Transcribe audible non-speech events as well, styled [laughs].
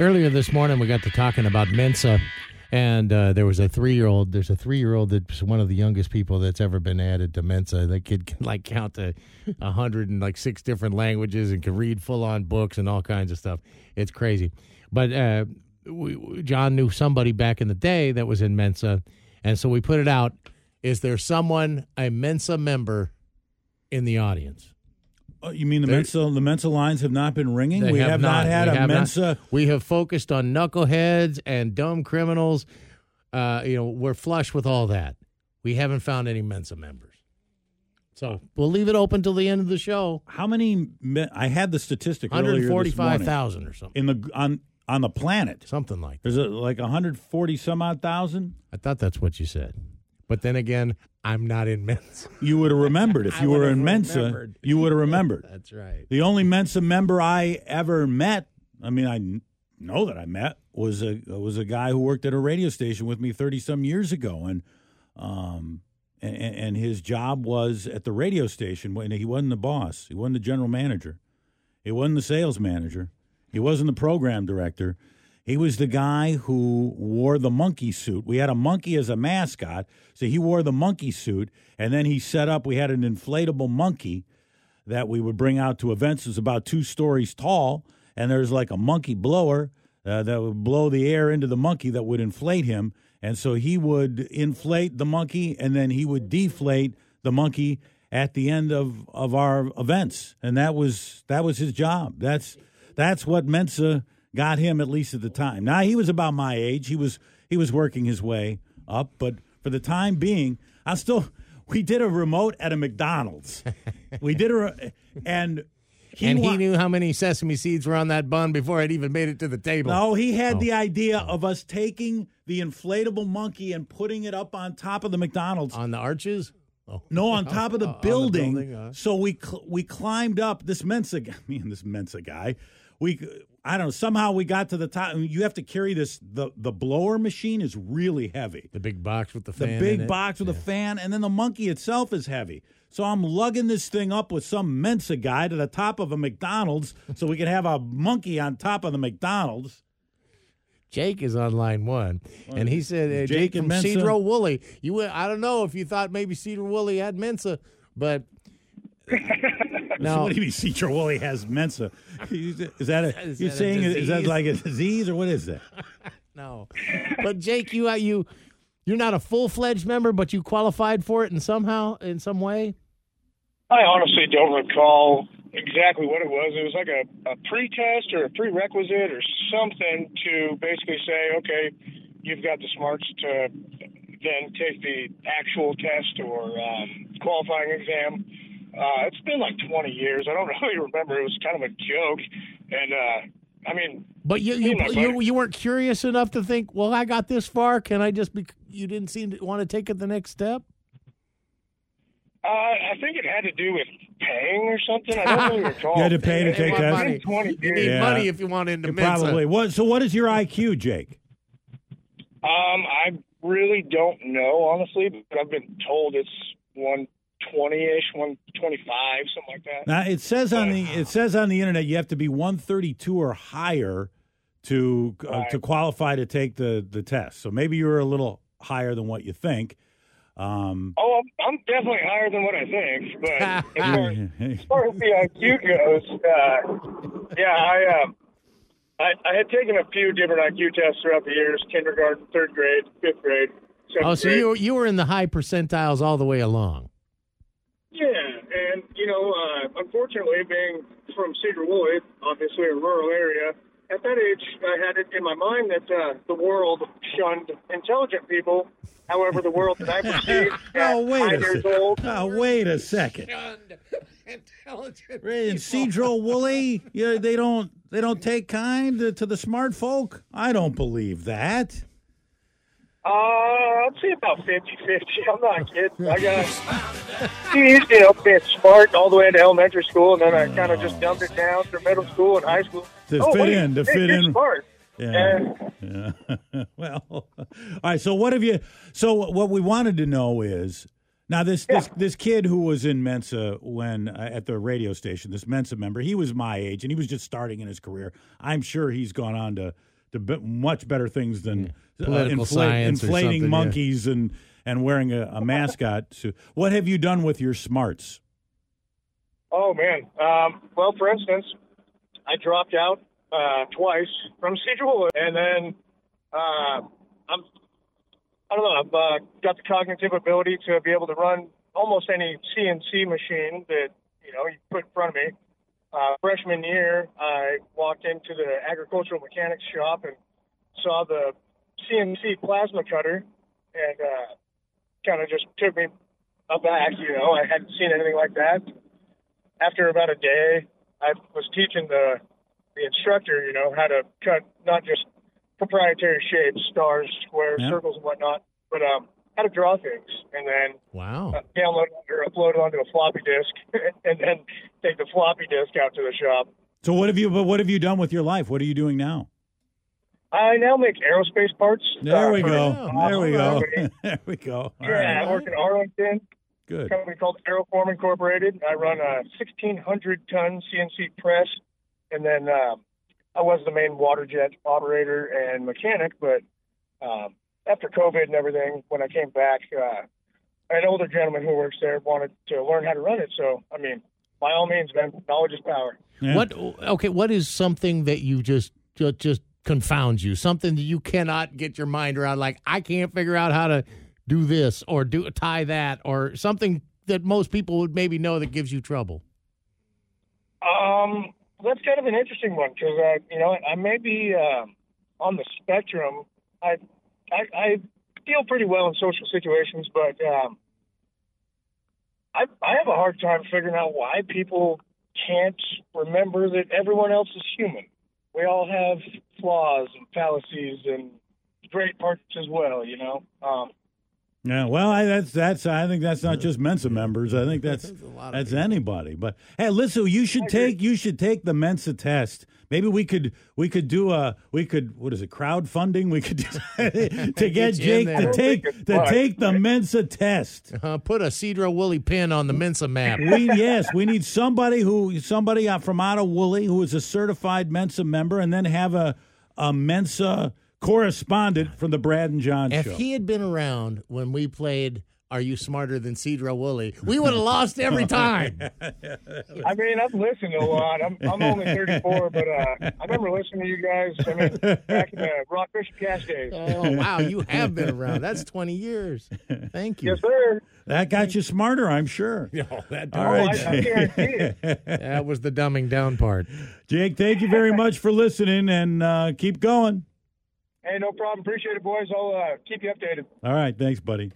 Earlier this morning, we got to talking about Mensa, and uh, there was a three-year-old. There's a three-year-old that's one of the youngest people that's ever been added to Mensa. That kid can like count to a hundred and like six different languages and can read full-on books and all kinds of stuff. It's crazy. But uh, we, John knew somebody back in the day that was in Mensa, and so we put it out. Is there someone a Mensa member in the audience? Oh, you mean the There- Mensa the Mensa lines have not been ringing? We have, not, had a have not. Mensa. We have focused on knuckleheads and dumb criminals. Uh, you know, we're flush with all that. We haven't found any Mensa members. So we'll leave it open till the end of the show. How many? I had the statistic earlier this morning. 145,000 or something. in the on on the planet. Something like that. There's a, like 140 some odd thousand. I thought that's what you said. But then again, I'm not in Mensa. [laughs] You would have remembered if [laughs] you were in Mensa. remembered. You would have remembered. [laughs] That's right. The only Mensa member I ever met, I mean, I know that I met, was a was a guy who worked at a radio station with me thirty some years ago, and um, and, and his job was at the radio station when he wasn't the boss, he wasn't the general manager, he wasn't the sales manager, he wasn't the program director. He was the guy who wore the monkey suit. We had a monkey as a mascot, so he wore the monkey suit, and then he set up. We had an inflatable monkey that we would bring out to events. Was about two stories tall, and there's like a monkey blower uh, that would blow the air into the monkey that would inflate him. And so he would inflate the monkey, and then he would deflate the monkey at the end of, of our events, and that was that was his job. That's that's what Mensa got him at least at the time. Now he was about my age. He was he was working his way up, but for the time being, I still [laughs] we did a remote at a McDonald's. we did a and he and wa- he knew how many sesame seeds were on that bun before it even made it to the table. No, he had Oh. the idea of us taking the inflatable monkey and putting it up on top of the McDonald's. On the arches? Oh. No, on [laughs] top of the On the building. building, huh? So we cl- we climbed up this Mensa guy, [laughs] me and this Mensa guy. We I don't know. Somehow we got to the top. You have to carry this. the The blower machine is really heavy. The big box with the The fan. in big it. box with a fan, and then the monkey itself is heavy. So I'm lugging this thing up with some Mensa guy to the top of a McDonald's, [laughs] so we can have a monkey on top of the McDonald's. Jake is on line one, and he said, uh, Jake "Jake and from Mensa? Sedro Woolley." You, would- I don't know if you thought maybe Sedro Woolley had Mensa, but [laughs] So no, what do you mean, Sedro Woolley has Mensa? Is that a? Is you're that a saying is that disease? like a disease or what is that? [laughs] no. But Jake, you, uh, you, you're not a full fledged member, but you qualified for it in somehow, in some way. I honestly don't recall exactly what it was. It was like a, a pre-test or a prerequisite or something to basically say, okay, you've got the smarts to then take the actual test or um, qualifying exam. Uh, it's been like 20 years. I don't [laughs] really remember. It was kind of a joke, and uh, I mean, But you, you, Me you, you weren't curious enough to think, well, I got this far. Can I just be? You didn't seem to want to take it the next step. uh, I think it had to do with paying or something. I don't [laughs] really recall. You had to pay to It- take that. Money. been 20 You need Yeah. money if you want into Mensa. Probably. What? So what is your IQ, Jake? Um, I really don't know honestly, but I've been told it's one twenty ish, one twenty five, something like that. Now it says on the it says on the internet you have to be 132 or higher to uh, Right. to qualify to take the the test. So maybe you're a little higher than what you think. Um, Oh, I'm, I'm definitely higher than what I think, but [laughs] as far as, as, far as the IQ goes, uh, yeah, I, uh, I I had taken a few different IQ tests throughout the years: kindergarten, third grade, fifth grade. Oh, so grade. you you were in the high percentiles all the way along. Yeah, and you know, uh, unfortunately, being from Sedro Woolley, obviously a rural area, at that age, I had it in my mind that uh, the world shunned intelligent people. However, the world that I perceived [laughs] at oh wait five a years second. old, Oh wait a second. Shunned Intelligent. In Sedro Woolley, [laughs] yeah, they don't they don't take kind to, to the smart folk. I don't believe that. uh, I'd say about 50-50. I'm not kidding. I got, you know, being smart all the way into elementary school, and then I kind of just dumped it down through middle school and high school. To oh, fit wait, in, to hey, fit in. Smart. Yeah. yeah. [laughs] well, all right. So what have you? So what we wanted to know is, Now this this this kid who was in Mensa when uh, at the radio station, this Mensa member, he was my age and he was just starting in his career. I'm sure he's gone on to to be, much better things than uh, Political infla- inflating something, yeah. monkeys and and wearing a, a mascot. suit. What have you done with your smarts? Oh man. Um, well, for instance, I dropped out uh, twice from Cedral, and then uh, I'm I don't know. I've uh, got the cognitive ability to be able to run almost any CNC machine that you know you put in front of me. Uh, freshman year, I walked into the agricultural mechanics shop and saw the CNC plasma cutter, and uh, kind of just took me aback. You know, I hadn't seen anything like that after about a day, I was teaching the the instructor, you know, how to cut not just proprietary shapes, stars, squares, Yeah. circles, and whatnot, but um, how to draw things, and then Wow. uh, download or upload it onto a floppy disk, [laughs] and then take the floppy disk out to the shop. So what have you? But what have you done with your life? What are you doing now? I now make aerospace parts. There uh, we go. There we go. [laughs] there we go. All Yeah, right. I work in Arlington. Good. company called Aeroform Incorporated. I run a 1,600 ton CNC press, and then um, I was the main water jet operator and mechanic. But um, after COVID and everything, when I came back, uh, an older gentleman who works there wanted to learn how to run it. So, I mean, by all means, man, knowledge is power. Yeah. What? Okay. What is something that you just just just confounds you? Something that you cannot get your mind around? Like I can't figure out how to do this or do tie that or something that most people would maybe know that gives you trouble. Um, that's kind of an interesting one because uh, you know I may be um on the spectrum. I, I I deal pretty well in social situations, but um, I I have a hard time figuring out why people can't remember that everyone else is human. We all have flaws and fallacies and great parts as well. You know. Um, Yeah, well, I, that's that's. I think that's not just Mensa members. I think that's [laughs] That's a lot of that's anybody. But hey, listen, you should take you should take the Mensa test. Maybe we could we could do a we could what is it crowdfunding? We could do [laughs] to get you Jake to take to take the Mensa test. Uh, put a Sedro Woolley pin on the Mensa map. We yes, we need somebody who somebody from out of Woolley who is a certified Mensa member, and then have a a Mensa correspondent from the Brad and John If show. he had been around when we played Are You Smarter Than Sedro Woolley, we would have lost every time. [laughs] I mean, I've listened a lot. I'm, I'm only 34, but uh, I remember listening to you guys. I mean, back in the Rock Bishop Cash days. Oh, wow. You have been around. That's 20 years. Thank you. Yes, sir. that got you smarter, I'm sure. [laughs] No, that, All Oh, I, I Jake. guarantee it. [laughs] that was the dumbing down part. Jake, thank you very much for listening, and uh, keep going. Hey, no problem. Appreciate it, boys. I'll uh, keep you updated. All right, thanks, buddy.